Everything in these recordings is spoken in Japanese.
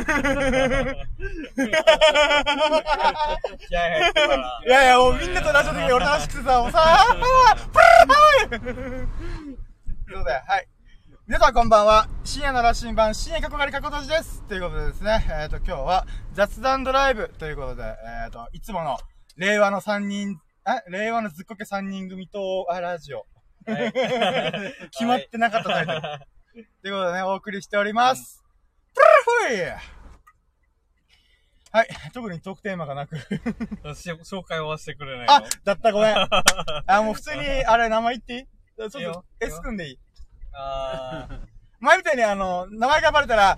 いやいや、もうみんなとラジオ的に俺の話してさ、もうさ、プルーということで、はい。皆さんこんばんは。深夜の羅針盤、深夜過去狩り過去閉じです。ということでですね、えっ、と、今日は雑談ドライブということで、えっ、と、いつもの令和の3人、え令和のずっこけ3人組と、あ、ラジオ。決まってなかったタイトル。ということでね、お送りしております。プルーフイはい。特にトークテーマがなく。し紹介はしてくれないあの、だった、ごめん。あ、もう普通に、あれ、名前言っていい？ちょっといいよ、S 君でいい？あー。前みたいにあの、名前がバレたら、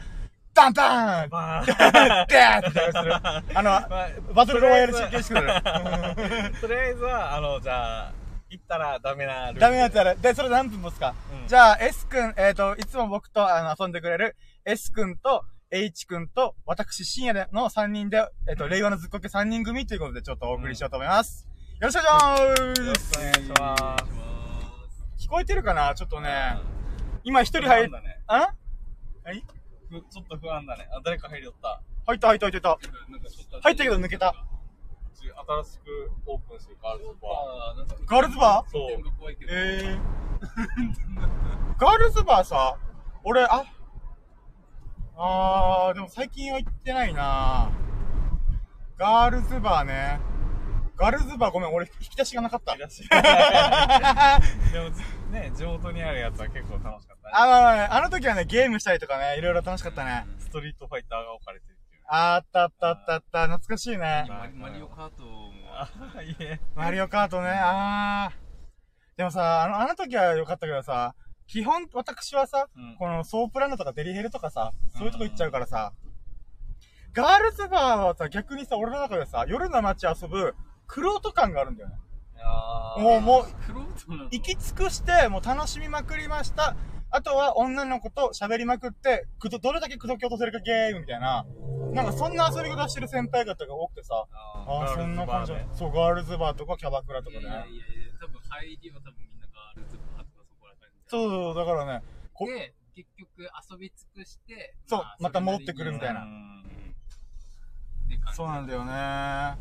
ダンダンまあ、ダーってする。あの、まあバトルロワイヤル式形式だよ。とりあえずは、あの、じゃあ、行ったらダメなルールダメなやつやる。で、それ何分持つか？うんじゃあ、S 君、えっ、と、いつも僕とあの遊んでくれる S 君と H 君と私深夜での3人で、えっ、と、令和のずっこけ3人組ということでちょっとお送りしようと思います。よろしくお願いしよろしくお願いしまます。聞こえてるかな？ちょっとね、今一人入る。不安だね。あ？何ふちょっと不安だね。あ、誰か入りよった。入った入った入った。なんかちょっと入ったけど抜けた。新しくオープンするガールズバガールズバーー？そう。えー。ガールズバーさ、俺、あ、あー、でも最近は行ってないなガールズバーね。ガールズバーごめん、俺引き出しがなかった。いらっし でも、ね、地元にあるやつは結構楽しかったね。あ、まあの時はね、ゲームしたりとかね、いろいろ楽しかったね。ストリートファイターが置かれてるっていう。あったあったあったあった、懐かしいね。あマリオカートもあ、いえ。マリオカートね、あー。でもさ、あの、あの時は良かったけどさ、基本、私はさ、うんこのソープランドとかデリヘルとかさ、そういうとこ行っちゃうからさ、ガールズバーはさ、逆にさ、俺の中でさ、夜の街遊ぶ、クロート感があるんだよね。もう、もう、行き尽くして、もう楽しみまくりました。あとは女の子と喋りまくって、くど、どれだけ口説き落とせるかゲームみたいな、なんかそんな遊び方してる先輩方が多くてさ、あああ、そんな感じ。そう、ガールズバーとかキャバクラとかねーいやいや。いや多分入りは多分みんなガールズバーとかそうそう、だからね、こで結局遊び尽くしてそうあまた戻ってくるみたいなそうなんだよね。だか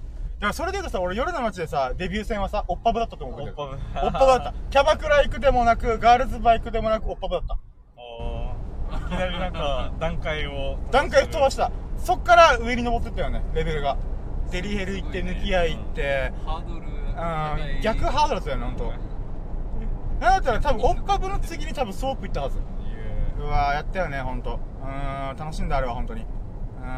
らそれで言うとさ、俺夜の街でさ、デビュー戦はさ、オッパブだったと思うけど。オッパブオッパブだった。キャバクラ行くでもなく、ガールズバー行くでもなく、オッパブだった。おーいきなりなんか、段階を。段階飛ばした。そっから上に登ってったよね、レベルが。デリヘル行って、抜き合い行って、ハードルうん、逆ハードルだったよね、ほんと。なんだったら多分、オッパブの次に多分ソープ行ったはず。うわー、やったよね、ほんと。うーん、楽しんだあれは、ほんとに。うーん。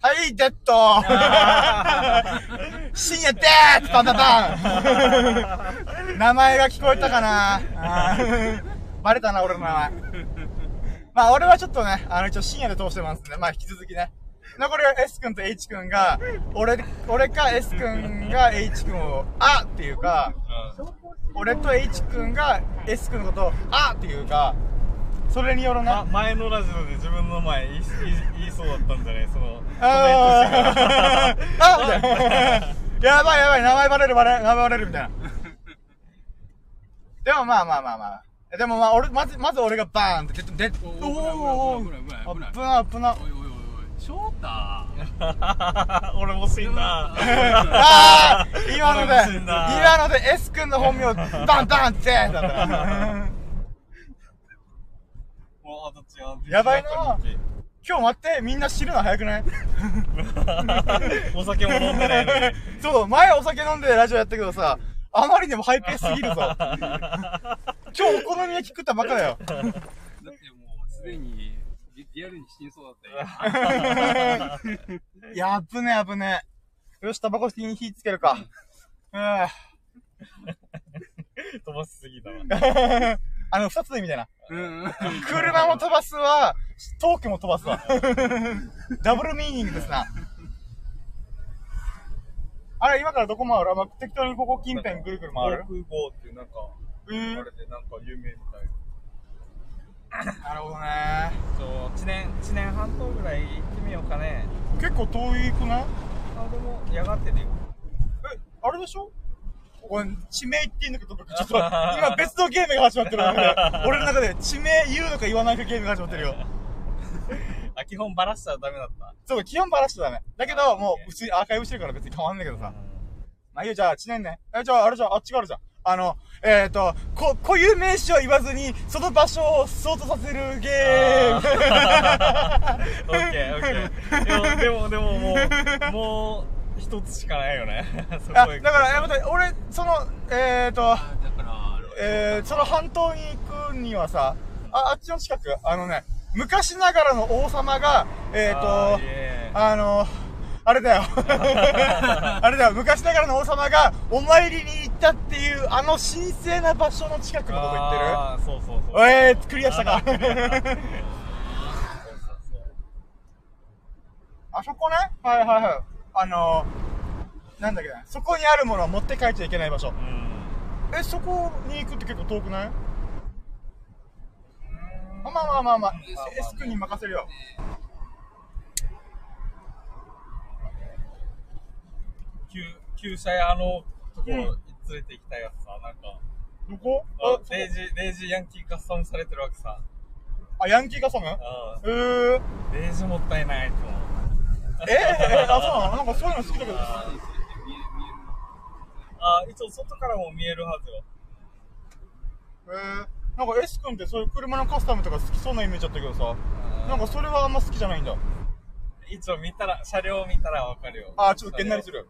はい、デッド 深夜でーすパンパンパン名前が聞こえたかなバレたな、俺の名前。まあ、俺はちょっとね、あの、一応深夜で通してますんで、まあ、引き続きね。残りは S 君と H 君が、俺、俺か S 君が H 君を、あっていうか、俺と H 君が S 君のことを、あっていうか、それによるま、な。前のラジオで自分の前言い言いそうだったんじゃないその、あーあみたいな。やばいやばい、名前バレるバレ、名前バレるみたいな。でもまあまあまあまあ。でもまあ俺、まず、まず俺がバーンって出て、で、おおーお危ない危ない危ないー危ない危ない。翔太 俺も死んだ。あ ー今ので、今ので S 君の本名、バンバンってだった。もう、あと違う。やばいな今日待って、みんな知るの早くない？お酒も飲んでないのに。そう、前お酒飲んでラジオやったけどさ、あまりにもハイペースすぎるぞ。今日お好み焼き食ったばっかだよ。だってもうすでにリリアルに死にそうだったよ やぶね危ねえ。よし、タバコ吸いに火つけるか。うん。飛ばしすぎたわ。あの、二つでみたいな。うん車も飛ばすわ、トークも飛ばすわ。ダブルミーニングですな。あれ、今からどこ回る？あ、まあ、適当にここ近辺ぐるぐる回る？航空号っていうなんか。あれでなんか有名みたい。なるほどね。そう、1年、一年半島ぐらい行ってみようかね。結構遠いくない？あ、でも、やがてで。え、あれでしょ？これ、地名言っていいのかどちょっと、今別のゲームが始まってる。俺俺の中で、地名言うのか言わないかゲームが始まってるよ。あ、基本バラしたらダメだった。そう、基本バラしちゃダメ。だけど、もう、普通にアーカイブしてるから別に変わんないけどさ。まあいいよ、じゃあ、知念ね。え、じゃあ、あれじゃあ、あっちがあるじゃん。あの、えっ、ー、と、こ、固有名詞を言わずに、その場所を想像させるゲーム。オッケー、オッケー。でも、でも、でももう、もう、一つしかないよね。そこあ、だから、やめて、俺、その、えっ、ー、と、えー、その半島に行くにはさ、あ、あっちの近く、あのね、昔ながらの王様が、えっ、ー、とああの、あれだよ。あれだよ。昔ながらの王様がお参りに行ったっていう、あの神聖な場所の近くのとこ行ってる？あーそうそうそう。えー、クリアしたか。あそこね？はいはいはい。あのなんだっけな。そこにあるものは持って帰っちゃいけない場所。うん。え、そこに行くって結構遠くない？まあまあまあまあまあ、S 君に任せるよ。旧、旧車屋のところ連れて行きたいやつさ、なんか、どこ？ああ、レイジ、レイジヤンキーカスタムされてるわけさ。あ、ヤンキーカスタム？あえー、ー。レイジもったいないと思う。えー、えー、あ、そうなの？なんかそういうの好きだけど。あー。一応外からも見えるはずよ。えー、なんか S 君ってそういう車のカスタムとか好きそうなイメージだったけどさ、なんかそれはあんま好きじゃないんだ。一応見たら、車両見たらわかるよ。あーちょっとげんなりする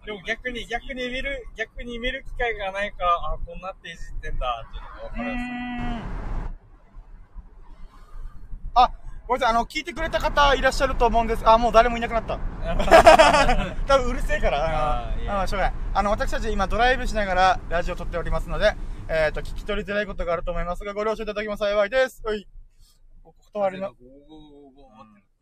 うん。でも逆に、逆に見る、逆に見る機会がないから、あ、こんなっていじってんだっていうのがわかるやあ、ごめんなさい、あの、聞いてくれた方いらっしゃると思うんです。あ、もう誰もいなくなった。多分うるせえから。あの、あしょうがない。あの、私たち今ドライブしながらラジオ撮っておりますので、えっ、と、聞き取りづらいことがあると思いますが、ご了承いただきます幸いです。はい。お断りの。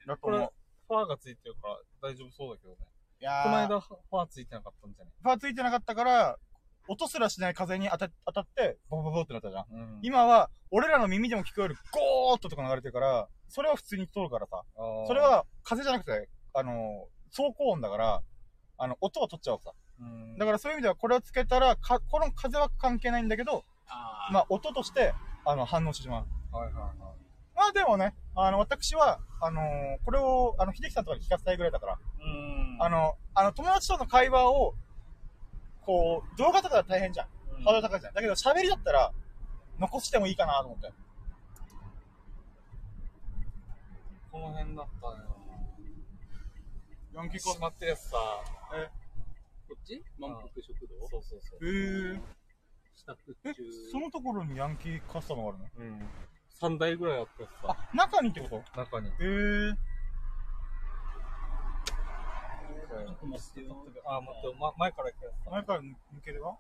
だとこれ思う。、ファーがついてるから大丈夫そうだけどね。いやーこの間、ファーついてなかったんじゃねファーついてなかったから、音すらしない風に当た当たって、ボボボボってなったじゃん。うん今は、俺らの耳でも聞こえるゴーッととか流れてるから、それは普通に通るからさ。あーそれ、は風じゃなくて、あの、走行音だから、あの、音は取っちゃうさ。うんだからそういう意味ではこれをつけたら、か、この風は関係ないんだけど、あーまあ音として、あの、反応してしまう。はいはいはい。まあでもね、あの、私は、あのーこれを、あの、秀樹さんとかに聞かせたいぐらいだから、うん。あの、あの、友達との会話を、こう、動画とかだと大変じゃん。うん、ハードル高いじゃん。だけど喋りだったら、残してもいいかなと思って。この辺だったね。ヤンキー閉まってるやつさ。え、こっち？満腹食堂？そうそうそう。えー、え中。、そのところにヤンキーカスタマーがあるの？うん。3台ぐらいあったやつさ。あ、中にってこと？中に。えー、ちょっと待ってよ。あ、待って、ま、前から行くやつさ。前から抜ければ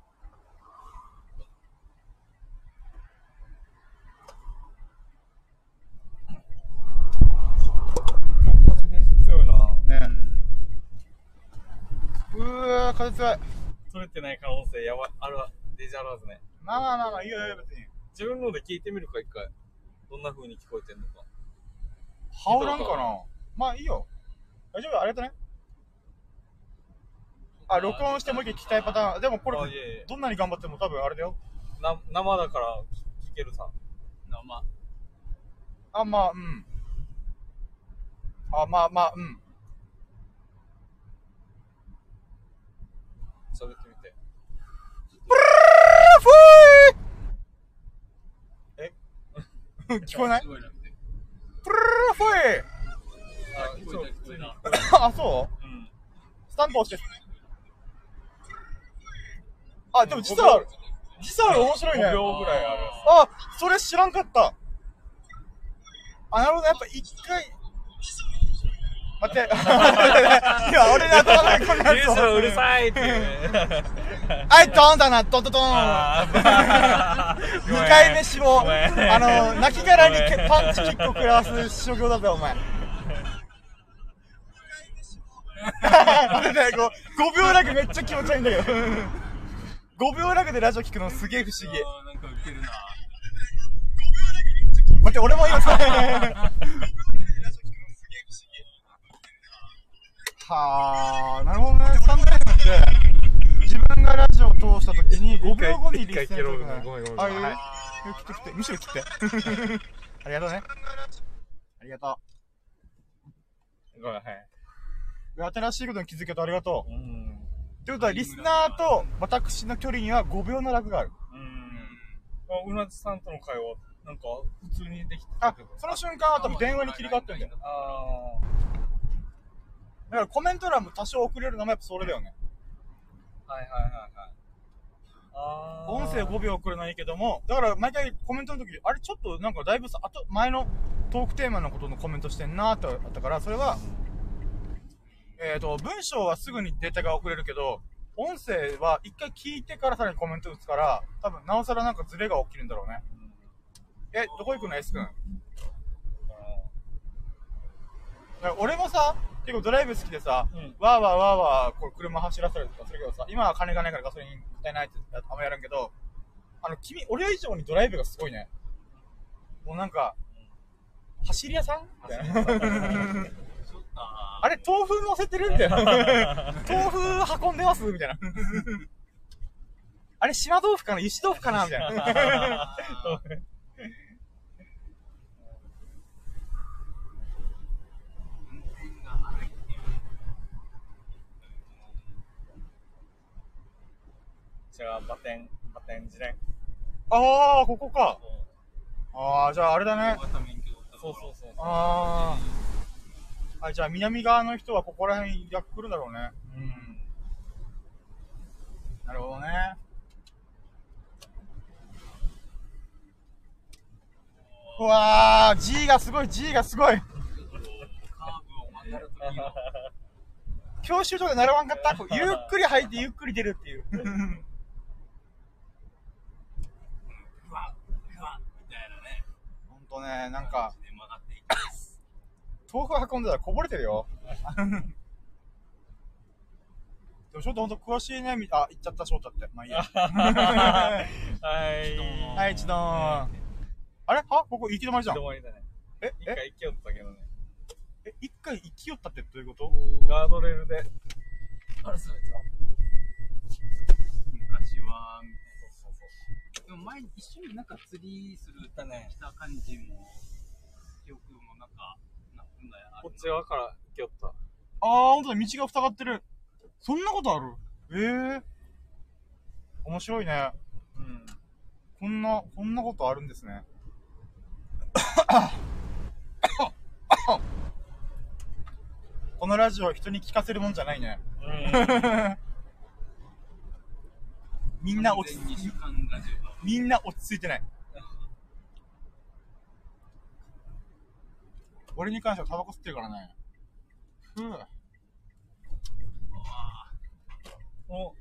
風で強いな。ねうー、風強い。取れてない可能性やばい。あるわ。デジあるはずね。まあまあまあまあ、いいよいいよ、別に。自分ので聞いてみるか、一回。どんな風に聞こえてんのか。羽織らんかな？まあいいよ。大丈夫？ありがとね。あ、録音してもう一回聞きたいパターン。でもこれあいえいえ、どんなに頑張っても多分あれだよ。な生だから聞けるさ。生。あ、まあ、うん。あ、まあまあ、うん。喋ってみて。え聞こえない？プルルルフォイあ、聞こえた聞こえた。あ、そううん。スタンプ押して。あ、でも実は、実は面白いね。5秒ぐらいある。あ、それ知らんかった。あ、なるほど、やっぱ一回。待って。今、俺の頭がこんなニュースのうるさいって。はい、ドンだな、ドンドドン。あ二回目死亡。あの、泣き殻にけパンチキックを食らわす所業だぜ、お前。あれね、こう、5秒ラグめっちゃ気持ち悪いんだけど。5秒ラグでラジオ聞くのすげえ不思議。なんかウケるな。待って、俺も今さ、はあ、なるほどね。スタンド分がラジオを通したときに5秒後にリス一回切ろうンするごめんごめんあ、い切って切って。むしろ切って。ありがとうね。ありがとごめん、はい。う。新しいことに気づけてありがとう。うん。ということは、リスナーと私の距離には5秒のラグがある。うん。あ、うなじさんとの会話、なんか、普通にできてあその瞬間は多分電話に切り替わってるんだよ。あだからコメント欄も多少遅れるのもやっぱそれだよね。ー。はいはいはいはい。音声5秒遅れないけども、だから毎回コメントの時に、あれちょっとなんかだいぶさ、あと前のトークテーマのことのコメントしてんなーってあったから、それは、えっ、と、文章はすぐにデータが遅れるけど、音声は一回聞いてからさらにコメント打つから、多分なおさらなんかズレが起きるんだろうね。え、どこ行くの ?S 君？俺もさ、結構ドライブ好きでさ、うんわーわーわーわー、こう車走らせたりとかするけどさ、今は金がないからガソリン買えないってあんまやらんけど、あの、君、俺以上にドライブがすごいね。もうなんか、走り屋さん？みたいな。ああれ、豆腐乗せてるみたいな。豆腐運んでますみたいな。あれ、島豆腐かな？油脂豆腐かな？みたいな。運転が荒いっていう。じゃあ、バテン、バテン自連。あー、ここか。あー、じゃああれだね。そうそうそう。あー。あ、じゃあ南側の人はここら辺やっ来るだろうね。うん。なるほどね。うわー、G がすごい、G がすごい。教習所で習わんかった？ゆっくり入ってゆっくり出るっていう。ふわ、ふわ、みたいなね。ほんとね、なんか。豆腐運んでたらこぼれてるよ。でもちょっとほんと詳しいね、みあ、行っちゃった、翔太って。まあいいや。はい。はい、一度あれ？は？ここ行き止まりじゃん止。まりだね。え、一回え、行きよったけどね。え、一回行きよったってどういうこと？ガードレールで。あれされ。昔は、み。たいな。でも前に一緒になんか釣りするだね来た感じも、記憶もなんか、なんだよ。こっち側から行きよった。あー、ほんとだ、道が塞がってる。そんなことある？ええ面白いね。うん。こんな、こんなことあるんですね。このラジオ人に聞かせるもんじゃないね。みんな落ち完全に主観ラジオが。みんな落ち着いてない。俺に関してはタバコ吸ってるからね。ふぅ。お、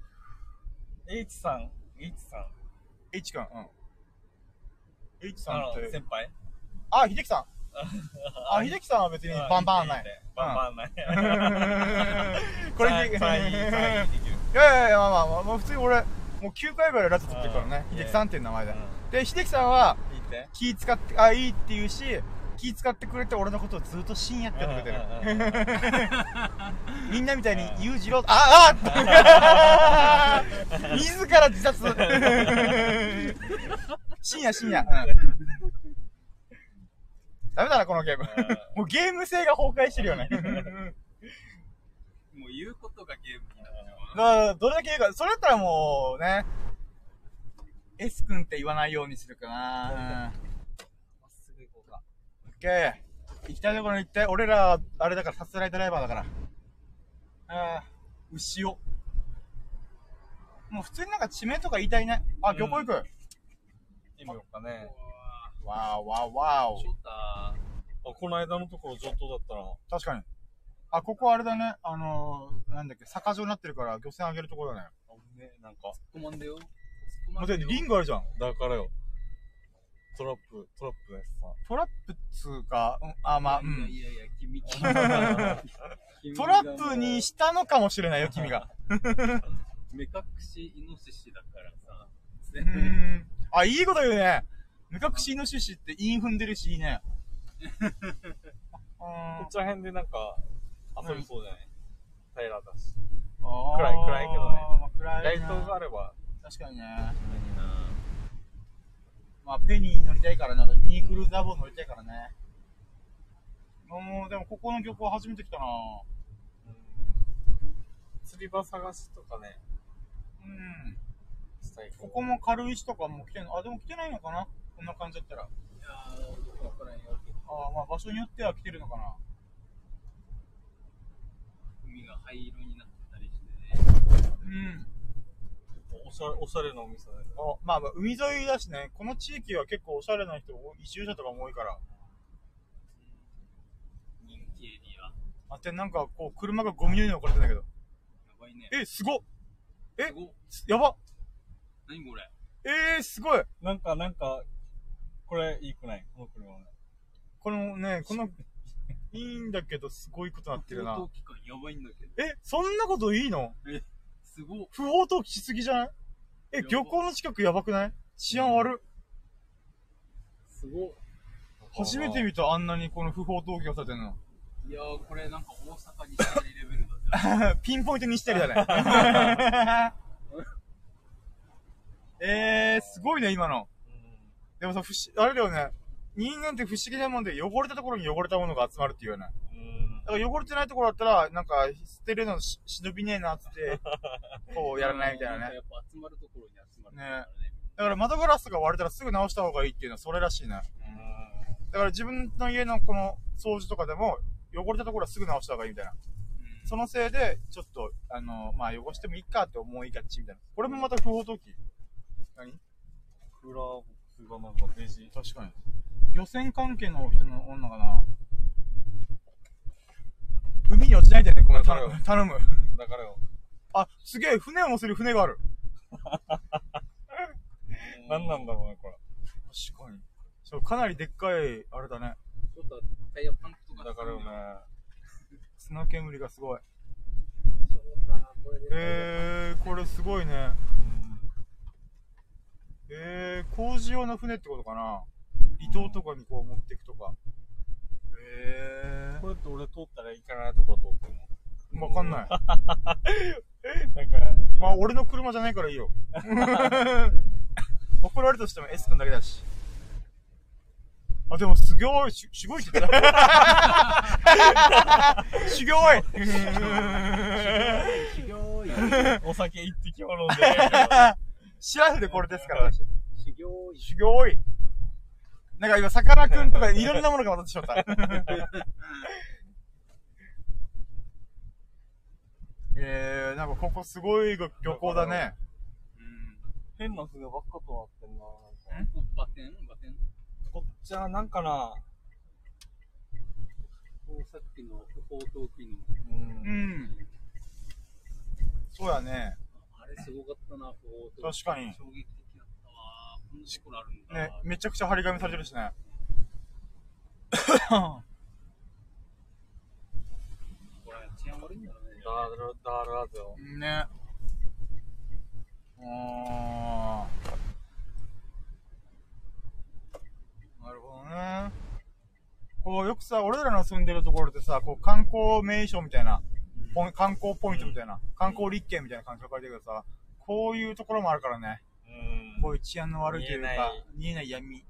H さん、H さん。H 君、うん。H さんって。先輩？あ、秀樹さん。あ、秀樹さんは別にバンバンない。バンバンない。これ。いやいやいや、まあまあまあ、まあ、普通に俺、もう9回ぐらいラジオ撮ってるからね。うん秀樹さんっていう名前で。うで、秀樹さんは。気使って、あ、いいって言うし、気使ってくれて俺のことをずっと深夜ってやってくれてる。みんなみたいに裕次郎、あ、あ 自ら自殺。深 夜深夜。うんダメだな、このゲーム。もうゲーム性が崩壊してるよね。もう言うことがゲームだからどれだけ言うか、それだったらもうね、S 君って言わないようにするかな。まっすぐ行こうか。オッケー。行きたいところに行って、俺ら、あれだから、さすらいドライバーだから。ああ、牛を。もう普通になんか地名とか言いたいね。あ、漁港行く。行っかね。わーわーわータあ、この間のところ上等だったな。ー。確かに。あ、ここあれだね。あのー、なんだっけ、坂状になってるから漁船あげるところだね。ね、なんか。ー、コマンだよ。突っ込まんでよリングあるじゃん。だからよ。トラップ、トラップのやつさ。トラップっつうか、うん、あ、まあ、うん。いやいやいや、君、君 トラップにしたのかもしれないよ、君が。目隠しイノシシだからさ。うーん。あ、いいこと言うね。目隠しイノシシって韻踏んでるし、いいね。こっちら辺でなんか、遊びそうじゃない平らだし。暗暗い暗いけどね。暗いなライトがあれば、確かにね。ままあ、ペニー乗りたいからね。ミニクルーザーボー乗りたいからね。もう、でもここの漁港初めて来たな釣り場探しとかね、うん。ここも軽石とかも来てんの？あ、でも来てないのかな？こんな感じだったら。あいやー、どこわからんよ。あ、まあ場所によっては来てるのかな。海が灰色になってたりしてね。うん。おしゃれおしゃれなお店だよね。あまあまあ、海沿いだしね、この地域は結構おしゃれな人、移住者とかも多いから。人気エリア？あって、なんかこう、車がゴミのように置かれてんだけど。やばいね。え、すごっえすごっやば何これ？えー、すごいなんか、なんか、これいいくない？この車ね。このね、この、いいんだけど、すごいことになってるな応。答期間やばいんだけど。え、そんなこといいの？すごっ。不法投棄しすぎじゃない？え、漁港の近くやばくない？治安悪っ。すごっ。初めて見た、あんなにこの不法投棄がされてんの。いやー、これなんか大阪にしたいレベルだぜ。ピンポイントにしたりだね。えー、すごいね、今の。うでもさ、不思、あれだよね。人間って不思議なもんで、汚れたところに汚れたものが集まるっていうよ。うん。だから汚れてないところだったら、なんか、捨てるのし忍びねえなっつって、こうやらないみたいなね。やっぱ集まるところに集まるからね。だから窓ガラスとか割れたらすぐ直した方がいいっていうのはそれらしいね。うん。だから自分の家のこの掃除とかでも、汚れたところはすぐ直した方がいいみたいな。うんそのせいで、ちょっと、あの、まあ、汚してもいいかって思いがちみたいな。これもまた不法投棄。何？クーラーボックスがなんかデジ。確かに。漁船関係の人の女かな。海に落ちないでね、ごめん、頼む。頼む。だからよ。あ、すげえ、船を乗せる船がある。何なんだろうね、これ。確かに。そう、かなりでっかい、あれだね。ちょっとタイヤパンクとかだからよね。砂煙がすごい。そうだなこれでえー、これすごいね。えー、工事用の船ってことかな？離島とかにこう持っていくとか。えこれって俺通ったらいかないところ通ってんー、わかんない。の なんか、まあ、俺の車じゃないからいいよ。怒られるとしても S 君だけだし。あ、でもすごい、しすごいって言ってた。すごい修行医お酒一滴も飲んで。シラフでこれですから。修行医すごい。なんか今、さかなクンとかいろんなものが混ざってしまった。えー、なんかここすごい漁港だね。うん変な船ばっかとなってんな。バテン？バテン？こっちはなんかな、さっきの不法投棄のうんうん。そうやね。すごかったな不法投棄確かに衝撃的だったわこんなところあるんだね、めちゃくちゃ張り紙されてるしね。これ治安悪いんだろうねダール、ダールアズよ。ね。あーなるほどね。こう、よくさ、俺らの住んでるところってさ、こう、観光名所みたいな、観光ポイントみたいな、観光立県みたいな感じで書かれてるけどさ、こういうところもあるからね。うん。こういう治安の悪いというか、見えない闇。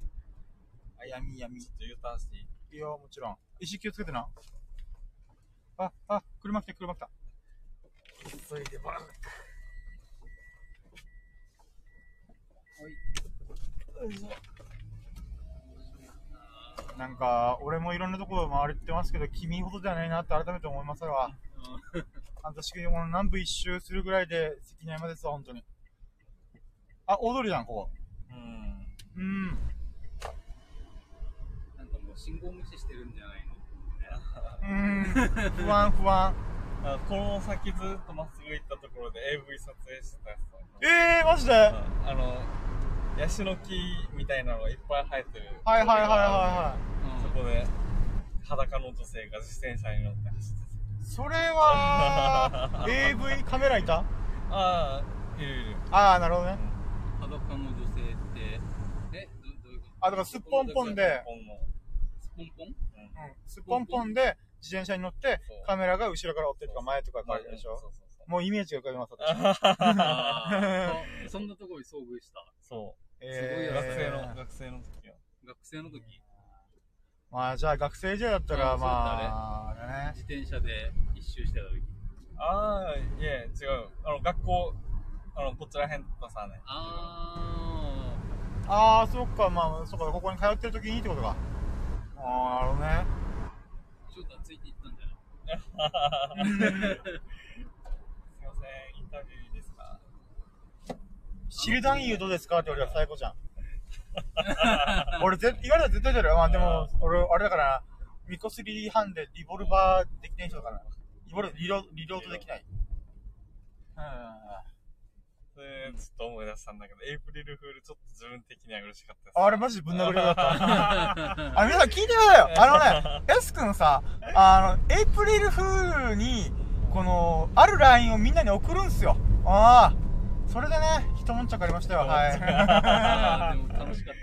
あ闇闇。ちょっと U ターンしていい？いいよ、もちろん。石気をつけてな。あ、あ、車来た、車来た。急いでバラなんか、俺もいろんなところ回りってますけど、君ほどじゃないなって改めて思いますわ。私、この南部一周するぐらいで関根山ですわ、本当に。あ、大通りじゃん、ここ。うん。うん。なんかもう信号無視してるんじゃないのうーん。不安、不安。あこの先ずっとまっすぐ行ったところで AV 撮影してたやつさ。えー、マジで？あの、ヤシの木みたいなのがいっぱい生えてる。はいはいはいはそこで、裸の女性が自転車に乗って走ってい。それは、AV カメラいた？た。ああ、いるいる。あー、なるほどね。裸の女性ってえどどういうこと？あ、だからすっぽんぽんで、本の。スポンポンうん、すっぽんぽんで自転車に乗ってカメラが後ろから追ってるとか前とか書いてるでしょ？そうそうそう。もうイメージが浮かびます、私。そそんなところに遭遇した？そえー学生の、学生の時は。学生の時、まあ、じゃあ学生時代だったら、うんまあ、あれね。自転車で一周してた時。ああ、いえ、違う。あの、学校、あの、こちら辺とさね。あああ、そっか、まあ、そっか、ここに通ってる時にってことか。ああ、なるほどね。ー、ちょっとついていったんじゃない？すいません、インタビューいいですか？シルダンユーどうですか？って言われたら最高じゃん。俺ぜ、言われたら絶対出るよ。まあでも、俺、あれだから、ミコスリーハンでリボルバーできない人だから。リボル、リロ、リロードできない。うん。それ、ちょっと思い出したんだけど、エイプリルフールちょっと自分的には嬉しかったです。あれマジでぶん殴りだった。あ、皆さん聞いてくださいよ。あのね、S 君さ、あの、エイプリルフールに、この、ある LINE をみんなに送るんすよ。ああ。それでね、一悶着ありましたよ。はあーでい。も楽しかっ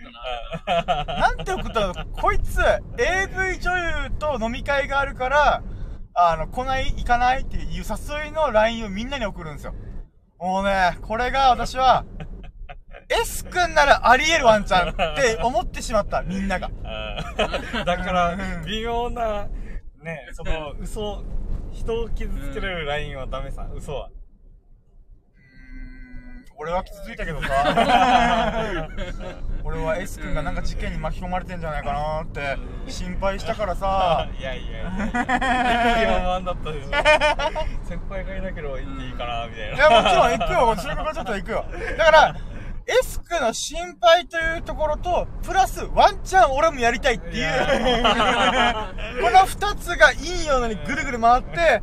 たな。なんて送ったの？こいつ、AV 女優と飲み会があるから、あの、来ない、行かないっていう誘いの LINE をみんなに送るんですよ。もうね、これが私は、S 君ならあり得るワンちゃんって思ってしまった、みんなが。だから、微妙な、ね、その、嘘、人を傷つけれるラインはダメさ、嘘は。俺は傷ついたけどさ。俺は S 君がなんか事件に巻き込まれてんじゃないかなって心配したからさ。いやいやいや。いや、今満だったでしょ。先輩がいなければ行っていいかな、みたいいな。やもちろん行くよそれからちょっと行くよ。だから S 君の心配というところとプラスワンチャン俺もやりたいっていう。この二つがいいようにぐるぐる回って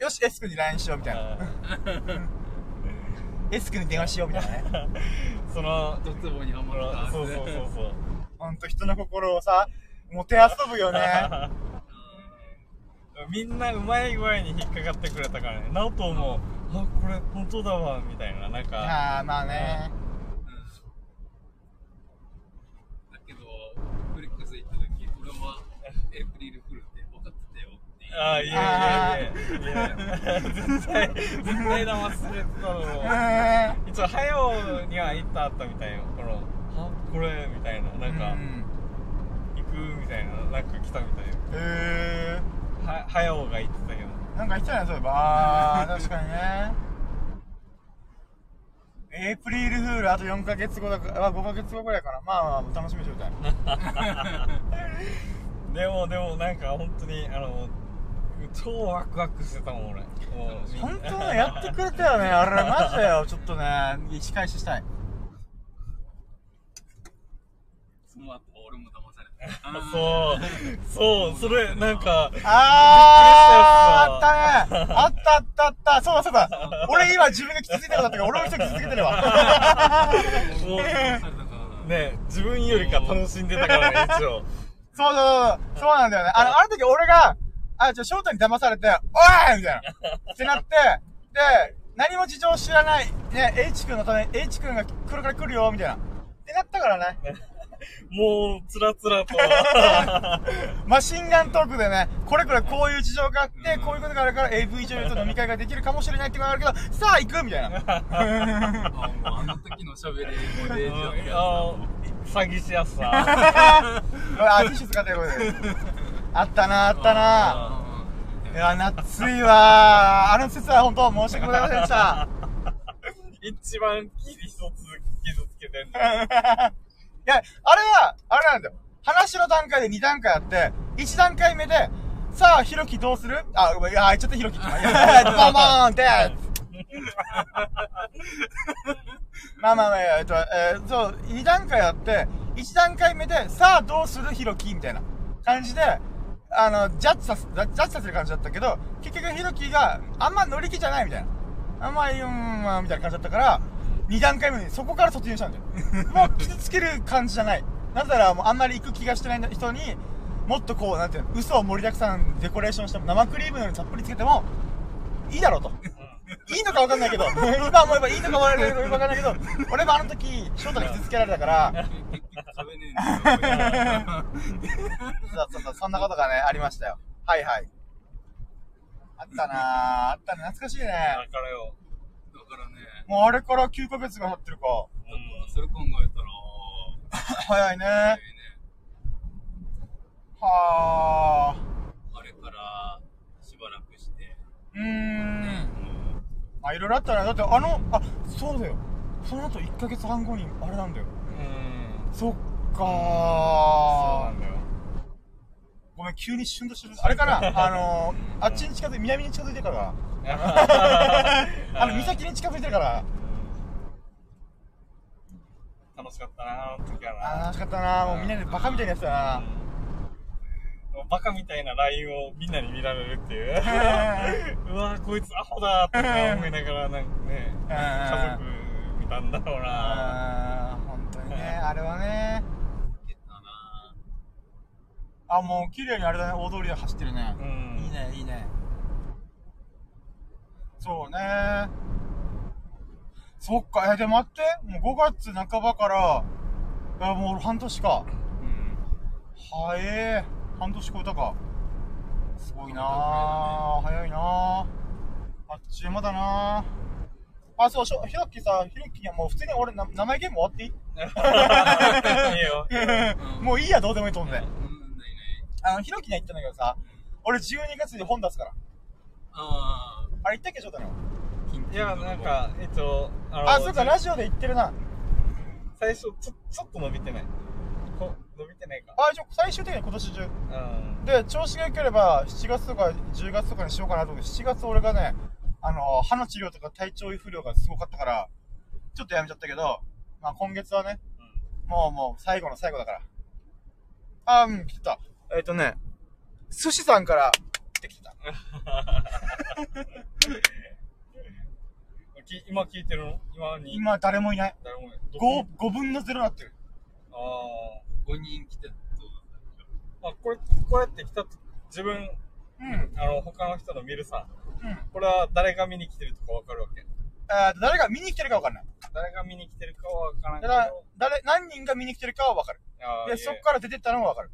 よし S 君に LINE しようみたいな S 君に電話しようみたいなね その、ドツボにはまった。そうそうそうそう。ほんと人の心をさもてあそぶよね みんなうまい具合に引っかかってくれたからね。ナオトも、あ、これ本当だわ、みたいな。なんか、ああまあねだけど、フレックス行った時、俺はエイプリルフールって分かってたよっていう。あいやいやいやいや。絶対、絶対騙されてたのも。一応、早尾には行ったあったみたいよ。この、あ、これ、みたいな。なんか、うん行くみたいな。なんか来たみたいよ。へえは、早尾が言ってたけど。なんか言ってたねそういえばああ確かにねエイプリルフールあと4ヶ月後だからあ5ヶ月後ぐらいかなまあまあ楽しみ状態 でも、でも、なんか本当に、あの、超ワクワクしてたもん、俺。本当ねやってくれたよね。あれマジだよ。ちょっとね仕返ししたい。その後、俺も騙された。そう、そう、それ、なんか、あーあったね。あったあったあった。そうだそうだ。俺今自分が傷ついたことだったから俺も人傷つけてるわ。ね、自分よりか楽しんでたからね、一応。そうそうそう。そうなんだよね。あのあの時俺があじゃあ翔太に騙されて「おい!」みたいなってなってで何も事情知らないね H 君のため H 君がこれから来るよみたいなってなったからねもう、つらつらと。マシンガントークでね、これこれこういう事情があって、こういうことがあるから AV 女優と飲み会ができるかもしれないってことがあるけど、さあ行くみたいな。あもうあの時の喋りもデージだったやあ詐欺師やつさ。あ、ティッシュ使ってるこれで。あったな、あったな。あいや、夏いわあの説は本当申し訳ございませんでした。一番傷一つ傷つけてんの。いや、あれは、あれなんだよ。話の段階で2段階あって、1段階目で、さあ、ひろきどうする？あ、ごめんいや、言っちゃったひろきって。いやボンボーンって。まあまあまあ、えっと、えーそう、2段階あって、1段階目で、さあ、どうする？ひろきみたいな感じで、あの、ジャッジさせ、ジャッジさせる感じだったけど、結局ひろきがあんま乗り気じゃないみたいな。あんまり、うーん、まあみたいな感じだったから、2段階目にそこから突入したんだよ。もう傷つける感じじゃない。なぜなら、もうあんまり行く気がしてない人に、もっとこう、なんていうの、嘘を盛りだくさんデコレーションしても、生クリームのようにたっぷりつけても、いいだろうと。いいのかわかんないけど、今思えばいいのかわかんないけど、わかんないけど、俺もあの時、翔太に傷つけられたから、結局食べねえんだよ。そうそうそう、そんなことがね、ありましたよ。はいはい。あったなぁ、あったね、懐かしいね。だからよ。だからね、もうあれから9ヶ月が経ってるか。だからそれ考えたら、早いね。早いねはあ。あれからしばらくして、うーん。うんまあ、いろいろあったね。だって、あの、あ、そうだよ。その後1ヶ月半後に、あれなんだよ。うんそっかそうーなんだよごめん、急にシュンとしてる。あれかな あのー、あっちに近づいて、南に近づいてるから。あの、岬に近づいてるから。楽しかったなあの時はな楽しかったなもうみんなでバカみたいなやつだなもうバカみたいな LINE をみんなに見られるっていう。うわこいつアホだって思いながらなんかね家族見たんだろうな。本当にね、あれはね。あ、もう綺麗にあれだね、大通りで走ってるね。うん。いいね、いいね。そうね。そっか、え、で待って、もう5月半ばから、あもう俺半年か。うん。はえ。ー、半年超えたか。すごいなー、早いなー。あっちゅう間だなー。あ、そう、しょひろきさ、ひろきにはもう普通に俺な名前ゲーム終わっていい？いいよ もういいや、どうでもいいと思うんで。あの、ひろきには言ったんだけどさ、俺12月で本出すから。ああれ言ったっけ、翔太の？あ緊急いやなんかえっとあのあ、そうか、ラジオで言ってるな。最初ちょちょっと伸びてないこ伸びてないかあ、一応最終的には今年中。うんで、調子が良ければ、7月とか10月とかにしようかなと思って、7月俺がね、あの、歯の治療とか体調不良がすごかったから、ちょっとやめちゃったけど、まあ今月はね、もうもう最後の最後だから。あ、うん、来てた。えっ、とね、寿司さんから来てきてた。き今聞いてるの？今に？今誰もいない。誰もいない5、5分の0になってる。あ5人来てたとーあこれこうやって来たと自分うん。あの他の人の見るさうん。これは誰が見に来てるとかわかるわけ？えー、誰が見に来てるかわかんない。誰が見に来てるかはわからんけだどから、誰、何人が見に来てるかはわかる。で、そっから出てったのもわかる。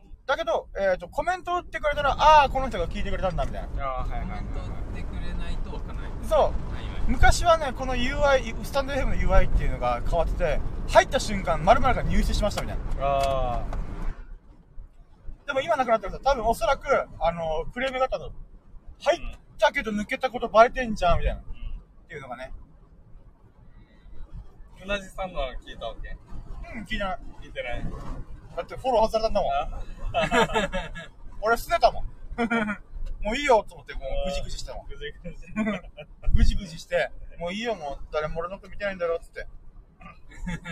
うんだけど、えっ、と、コメント打ってくれたら、ああー、この人が聞いてくれたんだ、みたいな。あーはいはいはいコメント打ってくれないとわかんないそう。はいはい昔はね、この UI、スタンド FM の UI っていうのが変わってて、入った瞬間、〇〇が入手しましたみたいな。あでも今なくなってるさ、多分おそらく、あの、クレームがあったと。入ったけど抜けたことバレてんじゃん、みたいな。っーていうのがね。うんうなじさんのは聞いたわけ？うん、聞いてない。聞いてないだってフォロー外されたんだもん。あ 俺捨てたもん。もういいよと思って、もうぐじぐじしたもん。ぐじぐじぐじぐじして、もういいよ、もう誰も俺のこと見てないんだろ、つって。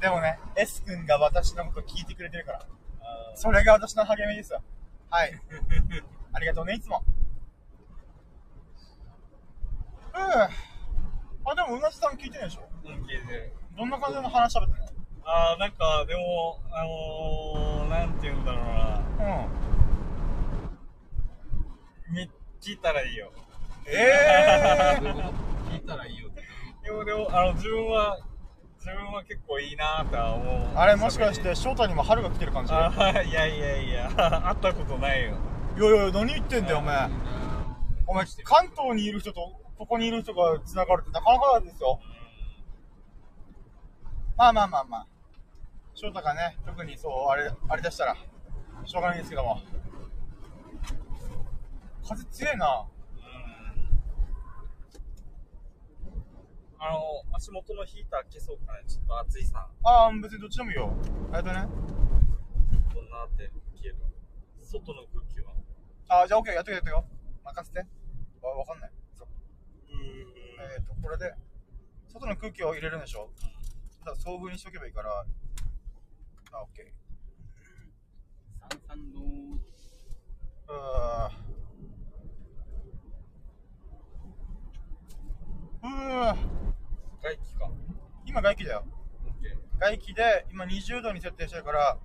でもね、S 君が私のこと聞いてくれてるから。それが私の励みですよ。はい。ありがとうね、いつも。うん。あ、でも、うなじさん聞いてないでしょ？うん聞いてるどんな感じの話喋ってんあーなんかでもあのー、なんて言うんだろうな。のうん。み聞いたらいいよ。えどう いうこと聞いたらいいよってでもでもあの自分は自分は結構いいなとは思う。ー、あれ、もしかして、翔太にも春が来てる感じ？いやあーいやいやいや。会ったことないよ。いや、何言ってんだよ、お前。お前、関東にいる人と、ここにいる人が繋がるってなかなかですよ。まあまあまあまあ。翔太がね、特にそう、あれ、あれ出したら、しょうがないんですけども。風強いな。あの足元のヒーター消そうかねちょっと暑いさああ、別にどっちでもいいよ。ありがとうね。どんなって消える？外の空気はああ、じゃあ OK、やってよやってよ。任せて。わ、わかんない。そううんえっ、ー、と、これで、外の空気を入れるんでしょ？ただ、遭遇にしとけばいいから。あ、OK。三三のうーうー外気か今外気だよ。外気で、今20度に設定してるから、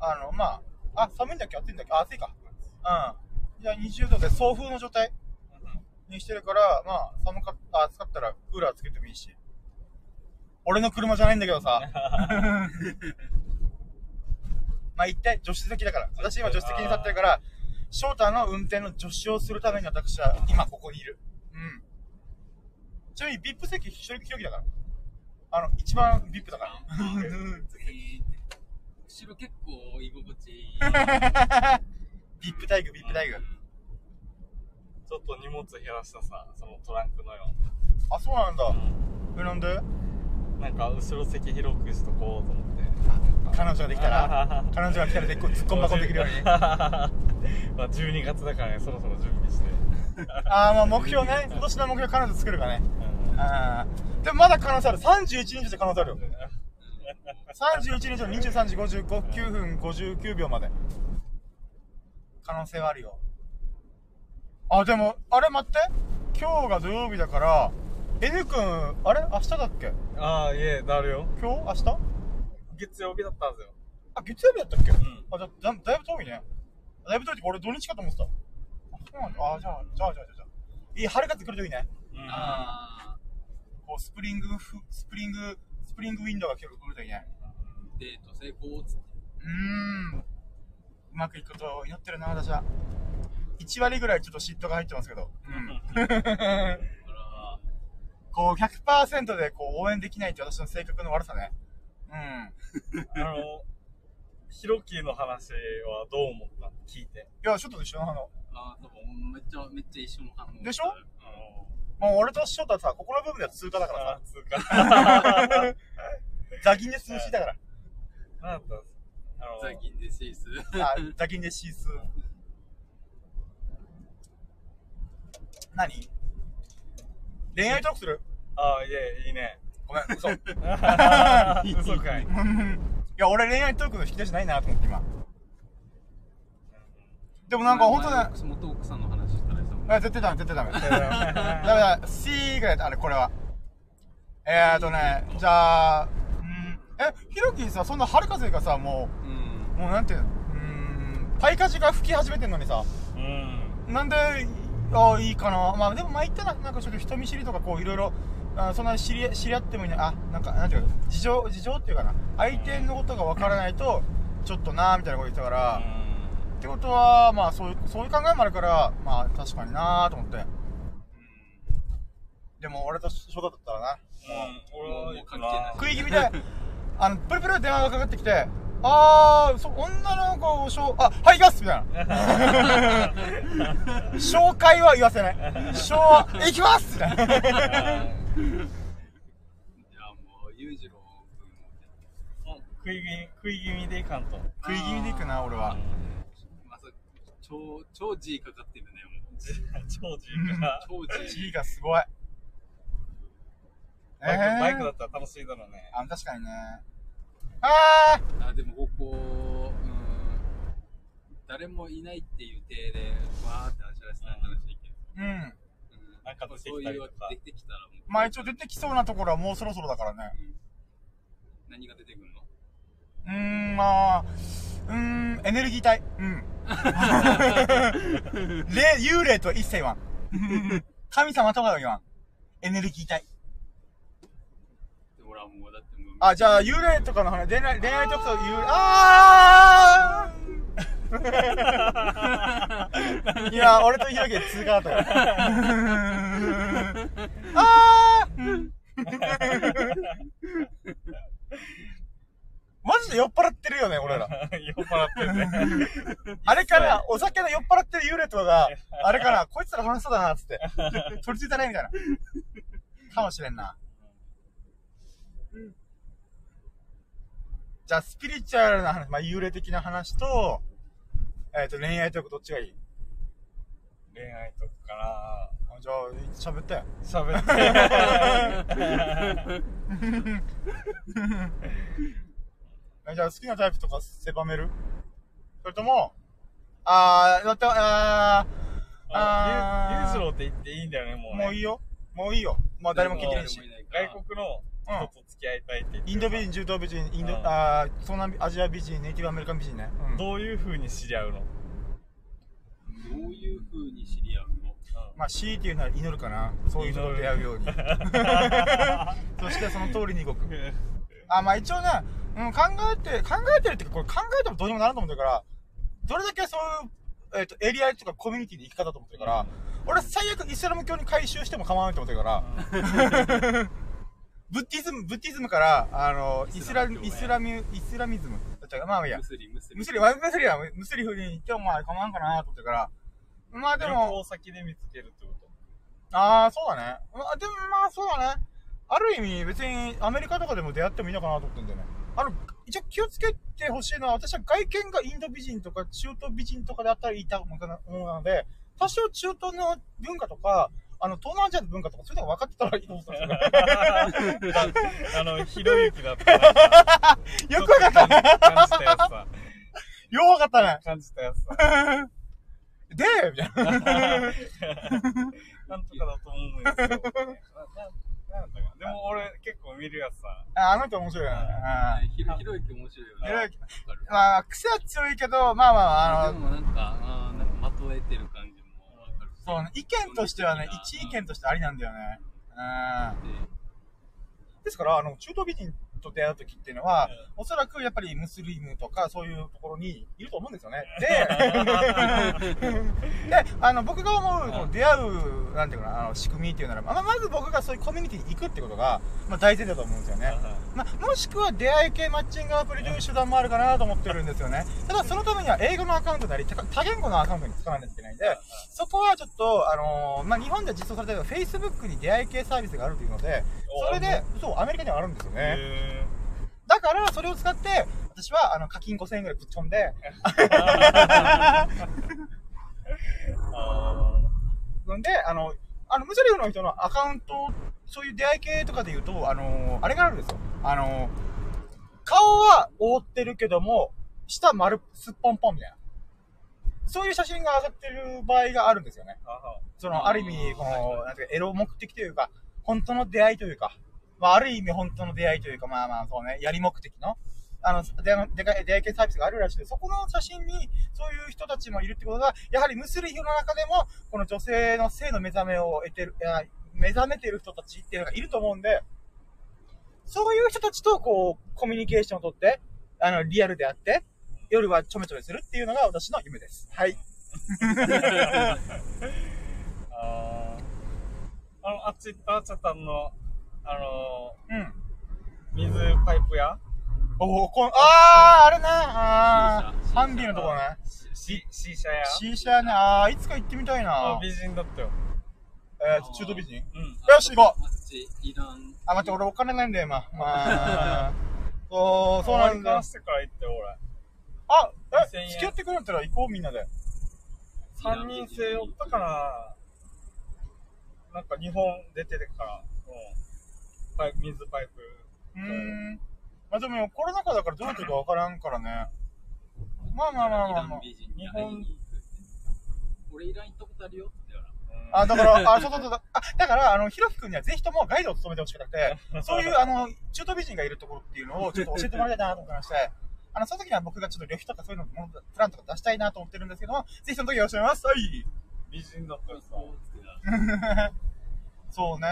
あの、まあ、あ、寒いんだっけ？暑いんだっけ？あ、暑いか。うん。じゃあ20度で送風の状態にしてるから、まあ、寒かった、暑かったらクーラーつけてもいいし。俺の車じゃないんだけどさ。まあ、一体助手席だから。私今助手席に立ってるから、翔太の運転の助手をするために私は今ここにいる。うん。ちなみに VIP 席一人一人だから。あの、一番 VIP だから。後ろ結構居心地いい。VIP 待遇、VIP 待遇。ちょっと荷物減らしたさ、そのトランクのよ。あ、そうなん。だ。え、なん。でなん。か後ろ席広くしとこうと思って。彼女ができたら、彼女が来たらで突っ込ん箱できるように。まあ12月だからね、そろそろ準備して。あー、まあ目標ね。今年の目標彼女作るかね。うんあー。でもまだ可能性ある。31日で可能性あるよ。31日の23時55 9分59秒まで。可能性はあるよ。あ、でも、あれ待って。今日が土曜日だから、N 君、あれ？明日だっけ？ああ、いえ、なるよ。今日？明日？月曜日だったんですよ。あ、月曜日だったっけ、んあ、じゃあだ、だいぶ遠いね。だいぶ遠いって俺土日かと思ってた。あ、そうなんだ。あ、じゃあ、じゃあ、じゃあ、じゃあ。いい、春風来るといいね。うんあこう、スプリングフ、 spring、spring wind が来るといいね。ーデート成功っつって。うーん。うまくいくことを祈ってるな、私は。1割ぐらいちょっと嫉妬が入ってますけど。うん。こう、100%でこう応援できないって私の性格の悪さね。うん。あの、ヒロキの話はどう思った？の聞いて。いや、ちょっと一緒のあの、あー、多分めっちゃ、めっちゃ一緒の反応。でしょ？あもう俺とショットはさ、ここの部分では通過だかの、らあ、つうか。さ、ザギンで数字だから。なんだった？んですあの、最近でシース。あ、ザギンでシース。何？恋愛トークする？ああ、いえ、いいね。ごめん、嘘。い 嘘かい。や、俺恋愛トークの引き出しないなと思って今。でもなんか本当ね、ね。元奥さんの話したらさ。あ絶対ダメ、絶対ダメ。ダメだ、C ぐらいだ、あれ、これは。えーとね、じゃあ、うん、え、ひろきさ、そんな春風がさ、もう。もうなんていうの、うーん、パイカジが吹き始めてんのにさ、うん。なんで、あいいかな。まあでもまあ言ったら、なんかちょっと人見知りとかこういろいろ、あそんな知り知り合ってもいない。あ、なんか、なんていうか、事情、事情っていうかな。相手のことがわからないと、ちょっとなーみたいなこと言ってたから、ってことは、まあそういう、そういう考えもあるから、まあ確かになーと思って。でも俺と翔太だったらな、うん。俺は行くな。食い気味で、あの、プルプル電話がかかってきて、あー、そ、女の子をしょう、あ、はい、行きますみたいな。紹介は言わせない。紹、行きますみたいな。じゃあもう、裕次郎君うん食い気味、食い気味でいかんと。食い気味で行くな、俺は。まさ超、超 G かかってるね、もう。超 G が。超 G。G がすごい。バイク、バイクだっったら楽しいだろうね。あ、確かにね。ああ、でもここ、うん、誰もいないっていう体で、わーって話し出した話できる。ー。うん。うん。なんかそういう出てきたらまあ一応出てきそうなところはもうそろそろだからね。うん何が出てくるの？うーん、まあ、うーん、エネルギー体。うん。霊、幽霊とは一切言わん。神様とかは言わん。エネルギー体。で俺はもう、だってあ、じゃあ、幽霊とかの話、恋愛、恋愛とかと幽霊、あー いや、俺とひろきで通過だったよ。あーマジで酔っ払ってるよね、俺ら。酔っ払ってるね。あれかな、お酒の酔っ払ってる幽霊とかが、あれかな、こいつら楽しそうだな、つって。取り付いたね、みたいな。かもしれんな。じゃあ、スピリチュアルな話、まあ、幽霊的な話と、えっ、と、恋愛トークどっちがいい？恋愛とかかなあじゃあ、喋って。喋って。えじゃあ、好きなタイプとか狭める？それとも、あー、だって、あー、あーゆゆうじろうって言っていいんだよね、もうね。もういいよ。もういいよ。まあ、誰も聞いてないし外国の人と付き合いたいって言ってインド美人、中東美人、インド、うん。あー東南アジア美人、ネイティブアメリカン美人ね。うん。どういう風に知り合うの？どういう風に知り合うの？まあ、強いて言うなら祈るかな。そういう人と出会うように。そしてその通りに動く。あ、まあ一応ね、うん、考えて、考えてるっていうか、これ考えてもどうにもならんと思ってるから、どれだけそういう、えっ、と、エリアとかコミュニティで生き方と思ってるから、俺最悪イスラム教に改宗しても構わないと思ってるから、ブッディズム、ブッディズムから、あの、イイスラ、ムイスラミ、イスラミズム。だったかまあいいやム。スリム、ムスリム。ムスリ、ムスリは、ムスリ風に行ってもまあ構わんかなと思ってから。まあで旅も、行先で見つけるってこと？ああ、そうだね。まあ、でもまあそうだね。ある意味別にアメリカとかでも出会ってもいいのかなと思ってんだよね。あの、一応気をつけてほしいのは、私は外見がインド美人とか中東美人とかであったらいいと思うので、多少中東の文化とか、あの、東南アジアの文化とかそういうのが分かってたらいいと思ってたんですよ。あの、ひろゆきだった。よくわかったね。感じたやつさ。よくわかったね。感じたやつさ。で、みたいな。なんとかだと思うんですよ。なななんだかでも俺結構見るやつさ。ああの人面白いよね。はいひろゆき面白いよね。ひろゆきまあ、癖は強いけど、まあまあ、あの、でもなんか、なんかまとえてる感じ。そうね、意見としてはね、一意見としてありなんだよね。うん。でですから、あの、中東美人と出会う時っていうのは、おそらくやっぱりムスリムとかそういうところにいると思うんですよね。で、で、あの、僕が思う、この出会う、なんていうかな、あの、仕組みっていうなら、まあ、まず僕がそういうコミュニティに行くってことが、まあ、大前提だと思うんですよね。まあ、もしくは出会い系マッチングアプリという手段もあるかなと思ってるんですよね。ただ、そのためには英語のアカウントなり、多多言語のアカウントに使わないといけないんで、そこはちょっと、あのーまあ、日本で実装されてる Facebook に出会い系サービスがあるというので、それで、そう、アメリカにはあるんですよね。へだから、それを使って、私は、あの、課金5000円ぐらいぶっ飛んで、ーあんで、あの、あの、ムスリムの人のアカウント、そういう出会い系とかで言うと、あのあれがあるんですよ。あの顔は覆ってるけども、下丸、すっぽんぽんみたいな。そういう写真が上がってる場合があるんですよね。その、ある意味、この、なんていうか、エロ目的というか、本当の出会いというか、まあ、ある意味本当の出会いというか、まあまあ、そうね、やり目的の、あの、出会い系サービスがあるらしくて、そこの写真に、そういう人たちもいるってことが、やはりムスリムの中でも、この女性の性の目覚めを得てる、目覚めてる人たちっていうのがいると思うんで、そういう人たちと、こう、コミュニケーションをとって、あの、リアルであって、夜はちょめちょめするっていうのが私の夢です。はい。あーあの、あっち、あっちゃったんの、あのうん。水パイプ屋おおこん、あー、あれね、あー、シーシャハンビーのところね。し、シーシャ屋シーシャね、あー、いつか行ってみたいなあ。美人だったよ。えー、中東美人？うん。よし行こうあ待って、俺お金ないんだよ、今。まあ、そう、そうなんだよ割り勘。してから行って、俺。あ、2000え、円付き合ってくれんだったら行こう、みんなで。三人制おったかななんか日本出てるから、うん。パイプ、水パイプ。うーん。まあでも、コロナ禍だからどうなってるかわからんからね。まあまあまあイまあまあ。ラン美人に会いに行くって。俺イラン行ったことあるよあ、だから、あ、そうそうそう。あ、だから、あの、ひろきくんにはぜひともガイドを務めてほしくなくて、そういう、あの、中東美人がいるところっていうのをちょっと教えてもらいたいなと思ってまして、あの、その時には僕がちょっと旅費とかそういうの、ものプランとか出したいなと思ってるんですけども、ぜひその時よろしくお願いします。はい。美人だったらさ。そうね。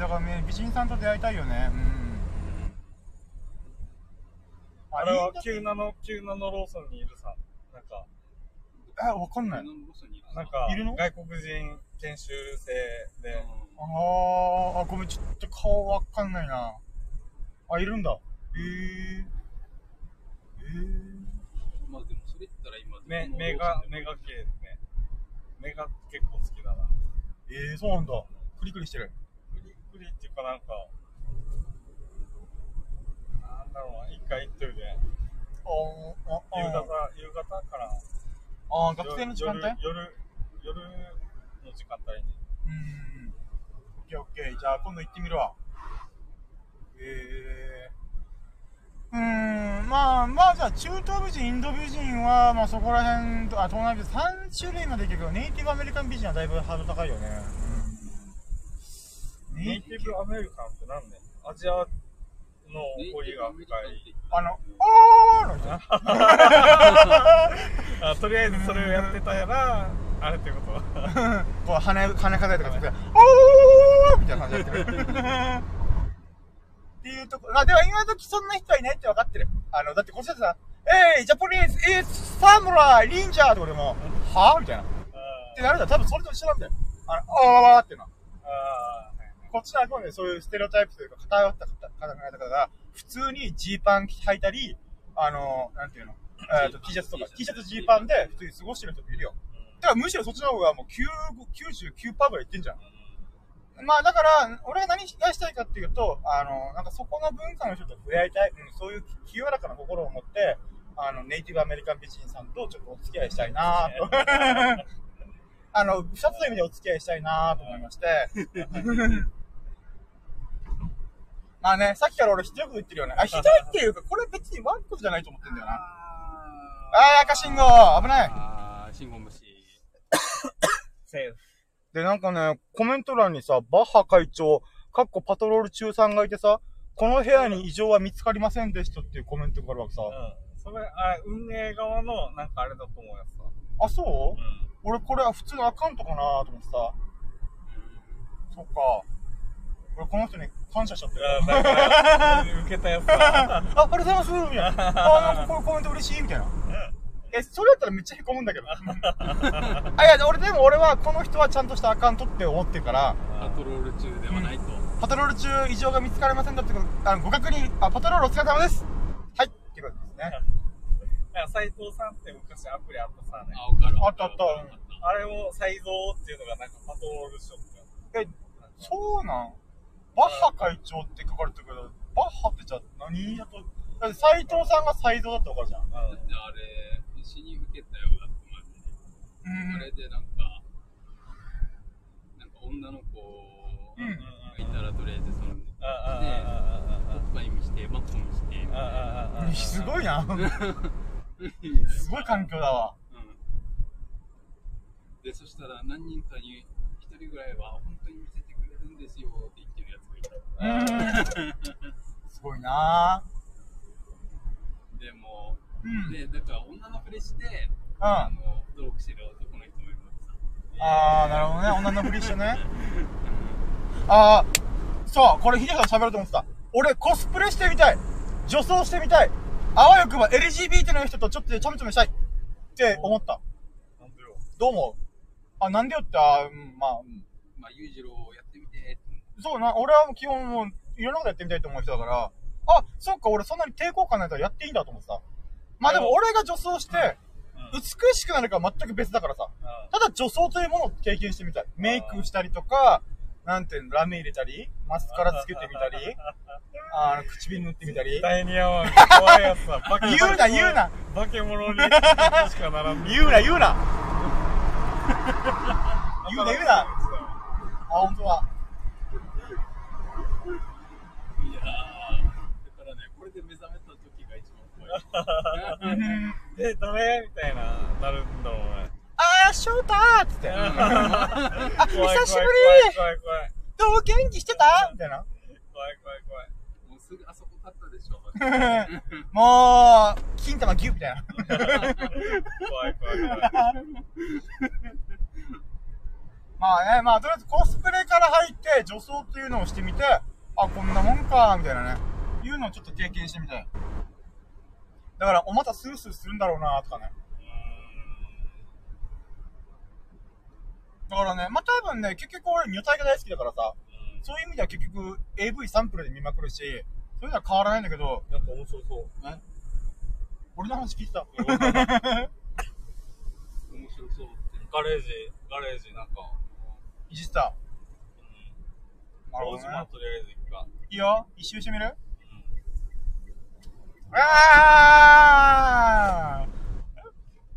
だからね、美人さんと出会いたいよね。うん。あれはインド急なの、急なのローソンにいるさ。なんか、え、わかんない。なんかいるの、外国人研修生で、あー、あ、ごめん、ちょっと顔わかんないな。あ、いるんだ。へえ。へえ。まあでもそれ言ったら今目、目が、目が系ですね。目が結構好きだな。えー、そうなんだ。クリクリしてる。クリクリっていうかなんか、なんだろうな、一回行ってるで、あー、あ、夕方あ、夕方から、あー、学生の時間帯？う夜、夜、夜の時間帯に。ーん。オッケーオッケー。じゃあ今度行ってみるわ。えー。うーん、まあ、まあじゃあ中東美人、インド美人は、まあそこら辺と、あ、東南美人、3種類までいけるけど、ネイティブアメリカン美人はだいぶハードル高いよね。うん。ネイティブアメリカンってなんでアジアの彫りが深い。あの、おーの人。あとりあえずそれをやってたやら、あれってこと？こう羽羽飾りとかして、おーみたいな感じでやってる。っていうとこ、あ、でも今時そんな人はいないって分かってる。あの、だってこっちさ、えい、ジャポニーズ、えー、サムライ、忍者って俺も、は？ぁみたいな。ってなるんだ多分それと一緒なんだよ。あの、あーっていうのは。あこっちのあくまでそういうステレオタイプというか偏った方々が、普通にジーパン履いたり、あの、なんていうの、えっ、と、T シャツとか、T シャツジーパンで普通に過ごしてる人もいるよ。だからむしろそっちの方がもう9 99%ぐらいいってんじゃん。まあだから、俺は何がしたいかっていうと、あの、なんかそこの文化の人と触れ合いたい、うん、そういう清らかな心を持って、あの、ネイティブアメリカン美人さんとちょっとお付き合いしたいなと。あの、二つの意味でお付き合いしたいなと思いまして。まあね、さっきから俺ひどいこと言ってるよね。あ、ひどいっていうか、これ別に悪いことじゃないと思ってんだよな。あー、赤信号危ないあー、信号無視。セーフ。で、なんかね、コメント欄にさ、バッハ会長、かっこパトロール中さんがいてさ、この部屋に異常は見つかりませんでしたっていうコメントがあるわけさ。うん。それ、あ、運営側の、なんかあれだと思うやつさ。あ、そう？うん。俺これは普通のアカウントかなと思ってさ。そっか。俺この人に感謝しちゃってる。あなんか、受けたやつさ。あ、ありがとうございますみたいな。あ、なんかこういうコメント嬉しい？みたいな。え、それだったらめっちゃ凹むんだけど。あ、いや、俺でも俺はこの人はちゃんとしたアカウントって思ってるから、パトロール中ではないと。パトロール中異常が見つかりませんだってこと、あの、ご確認、あ、パトロールお疲れ様です。はい、っていうことですね。なんか斎藤さんって昔アプリあったさ、ね、あ、わかる。あったあったあれを才蔵っていうのがなんかパトロールしとった。え、そうなん？バッハ会長って書かれてるけど、バッハってじゃあ何だと、だって斎藤さんが斎藤だってわかるじゃん。あれ、死に受けたよ、だってマジで。あれん。でなんか、なんか女の子うんがいたらとりあえずその、あああで、あおっぱい見して、マッコ見して、みたいな。すごいな。すごい環境だわ。うん。で、そしたら何人かに一人ぐらいは本当に見せてくれるんですよって言ってるやつがいた。うん。すごいなでも、うん。で、だから女のふりして、うんあの、登録してる男の人もいるさ。あー、なるほどね。女のふりしてね。あー、そう、これヒデさん喋ろうと思ってた。俺コスプレしてみたい。女装してみたい。あわよくば LGBT の人とちょっとちょめちょめしたい。って思った。なんでよ。どう思う？あ、なんでよって、あーうん、まあ、うん。まあ、裕次郎やってみてそうな、俺は基本もう、いろんなことやってみたいと思う人だから、あ、そうか、俺そんなに抵抗感ないからやっていいんだと思ってさ。まあでも俺が女装して、うん。美しくなるかは全く別だからさ。あただ女装というものを経験してみたい。メイクしたりとか、なんていうの、ラメ入れたり、マスカラつけてみたり、あの、唇塗ってみたり絶。対に合わん。怖いやつさ。化け 言うな言うな化け物にしかならん。言うな言うな 言うな言うなあ、ほんとだ。いやー、だからね、これで目覚めた時が え、誰みたいな、なるんだろうね。あー、翔太ーっつって。あ、あ久しぶり怖い怖いどう元気してた？みたいな。怖い怖い怖いもうすぐあそこ立ったでしょ。もう、金玉ギュッみたいな。怖い怖い怖いまあね、まあとりあえずコスプレから入って女装っていうのをしてみて、あ、こんなもんか、みたいなね。いうのをちょっと経験してみたい。だから、おまたスースーするんだろうな、とかね。だからね、まあ多分ね、結局俺女体が大好きだからさ、そういう意味では結局 AV サンプルで見まくるし、そういうのは変わらないんだけど、なんか面白そう。え？俺の話聞いてた？面白そうって。ガレージガレージなんか。いじってた。うん。なるほどね。大島とりあえず行くかいいよ、一周してみる？うんあ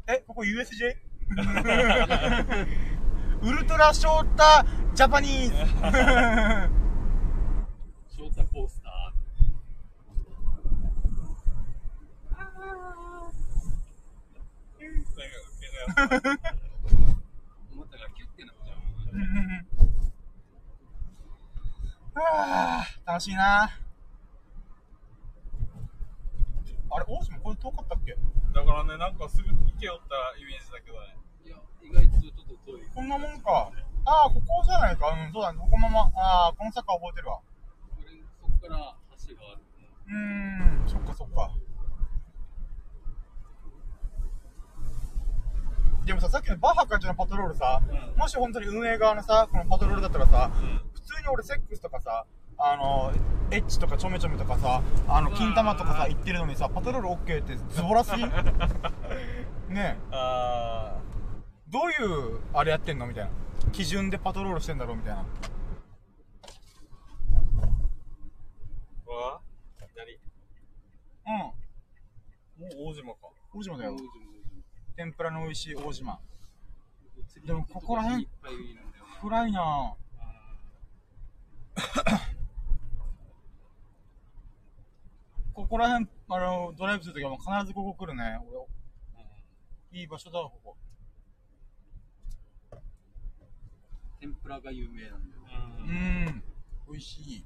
ーえ、ここ USJ? ウルトラショータジャパニーズショータコースター。思ったがキュッてなっちゃう。はあ楽しいなあれ、大島これ遠かったっけ？だからねなんかすぐ行けよったイメージだけどねいや、意外とちょっと遠い。こんなもんか。ああ、ここじゃないか。うん、そうだね。ここまま。ああ、この坂覚えてるわ。これそこから橋がある。うーん、そっかそっか。でもさ、さっきのバッハ会長のパトロールさ、うんもし本当に運営側のさ、このパトロールだったらさ、うん普通に俺セックスとかさ、あの、エッチとかちょめちょめとかさ、あの、金玉とかさ、言ってるのにさ、パトロール OK ってズボラすぎん ねえ。あどういう、あれやってんのみたいな。基準でパトロールしてんだろうみたいな。ー。わ左。うん。もう大島か。大島だよ天ぷらの美味しい大島。でもここら辺暗いなぁ。ここら辺、あの、ドライブするときはもう必ずここ来るね。俺いい場所だわ、ここ。天ぷらが有名なんだよう。うんん。美味しい。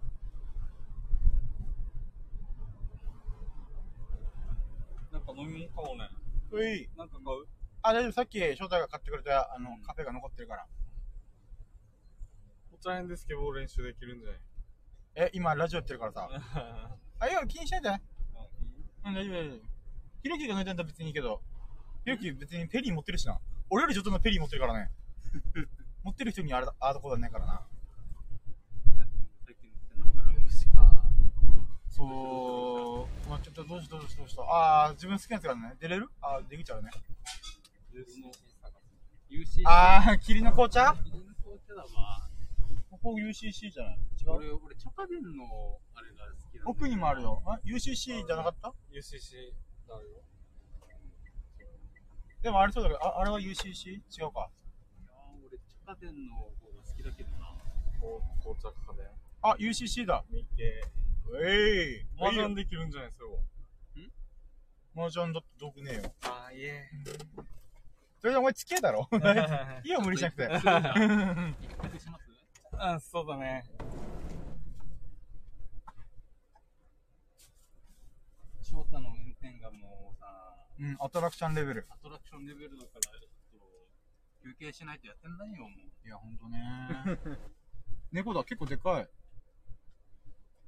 なんか飲み物買おうね。うい。なんか買う？あ、大丈夫。さっき翔太が買ってくれた、あのうん、カフェが残ってるから。こちら辺でスケボー練習できるんじゃない？え、今ラジオやってるからさ。あ、いや、気にしないで。うん、大丈夫、大丈夫。ひろきが乗りたいんだ別にいいけど。ひろき別にペリー持ってるしな。俺より上等なペリー持ってるからね。持ってる人にあれだ、ああだこだねえからな。そう、まあちょっとどうしどうしどうしどうああ、自分好きなやつがね。出れる？あー、出口あるね。ああ、霧の紅茶？霧の紅茶だわここ UCC じゃない？違俺う？俺チョカデンのあれが好奥にもあるよ。あ ?UCC じゃなかった？UCC だよ。でもあれそうだけど、ああれは UCC? 違うか。いやー俺チョカデンの方が好きだけどなこう。あ、UCC だ。ミケ。えいマージャンできるんじゃない？それは。マージャンだって毒ねえよ。あー、いえ。それでお前付き合いだろ？いいよ、無理しなくて。一泊します？あ、そうだね。翔太の運転がもうさうん、アトラクションレベル。アトラクションレベルだからちょっと休憩しないとやってんないよもういや、ほんとね。猫だ、結構でかい。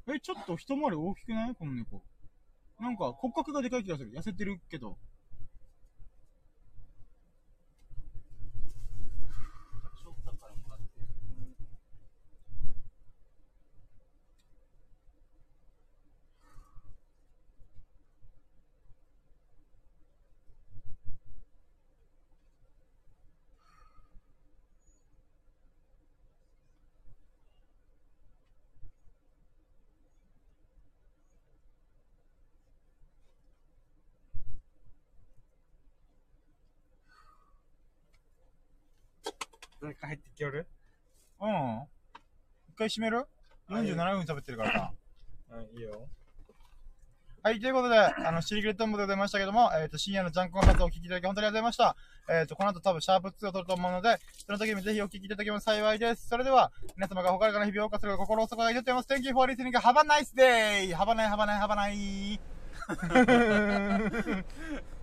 え、ちょっと一回り大きくない？この猫。なんか骨格がでかい気がする。痩せてるけど。入ってきよる？うん。一回閉める ?47 分喋ってるからさ。うん、いいよ。はい、ということで、あの、シークレットンボでございましたけども、えっ、と、深夜のジャンクンハーツをお聞きいただき本当にありがとうございました。えっ、と、この後多分シャープ2を撮ると思うので、その時にぜひお聞きいただけます幸いです。それでは、皆様が他からの日々を謳歌する心を底から祈っております。Thank you for listening. Have a nice day! Have a nice, have a nice, have a nice.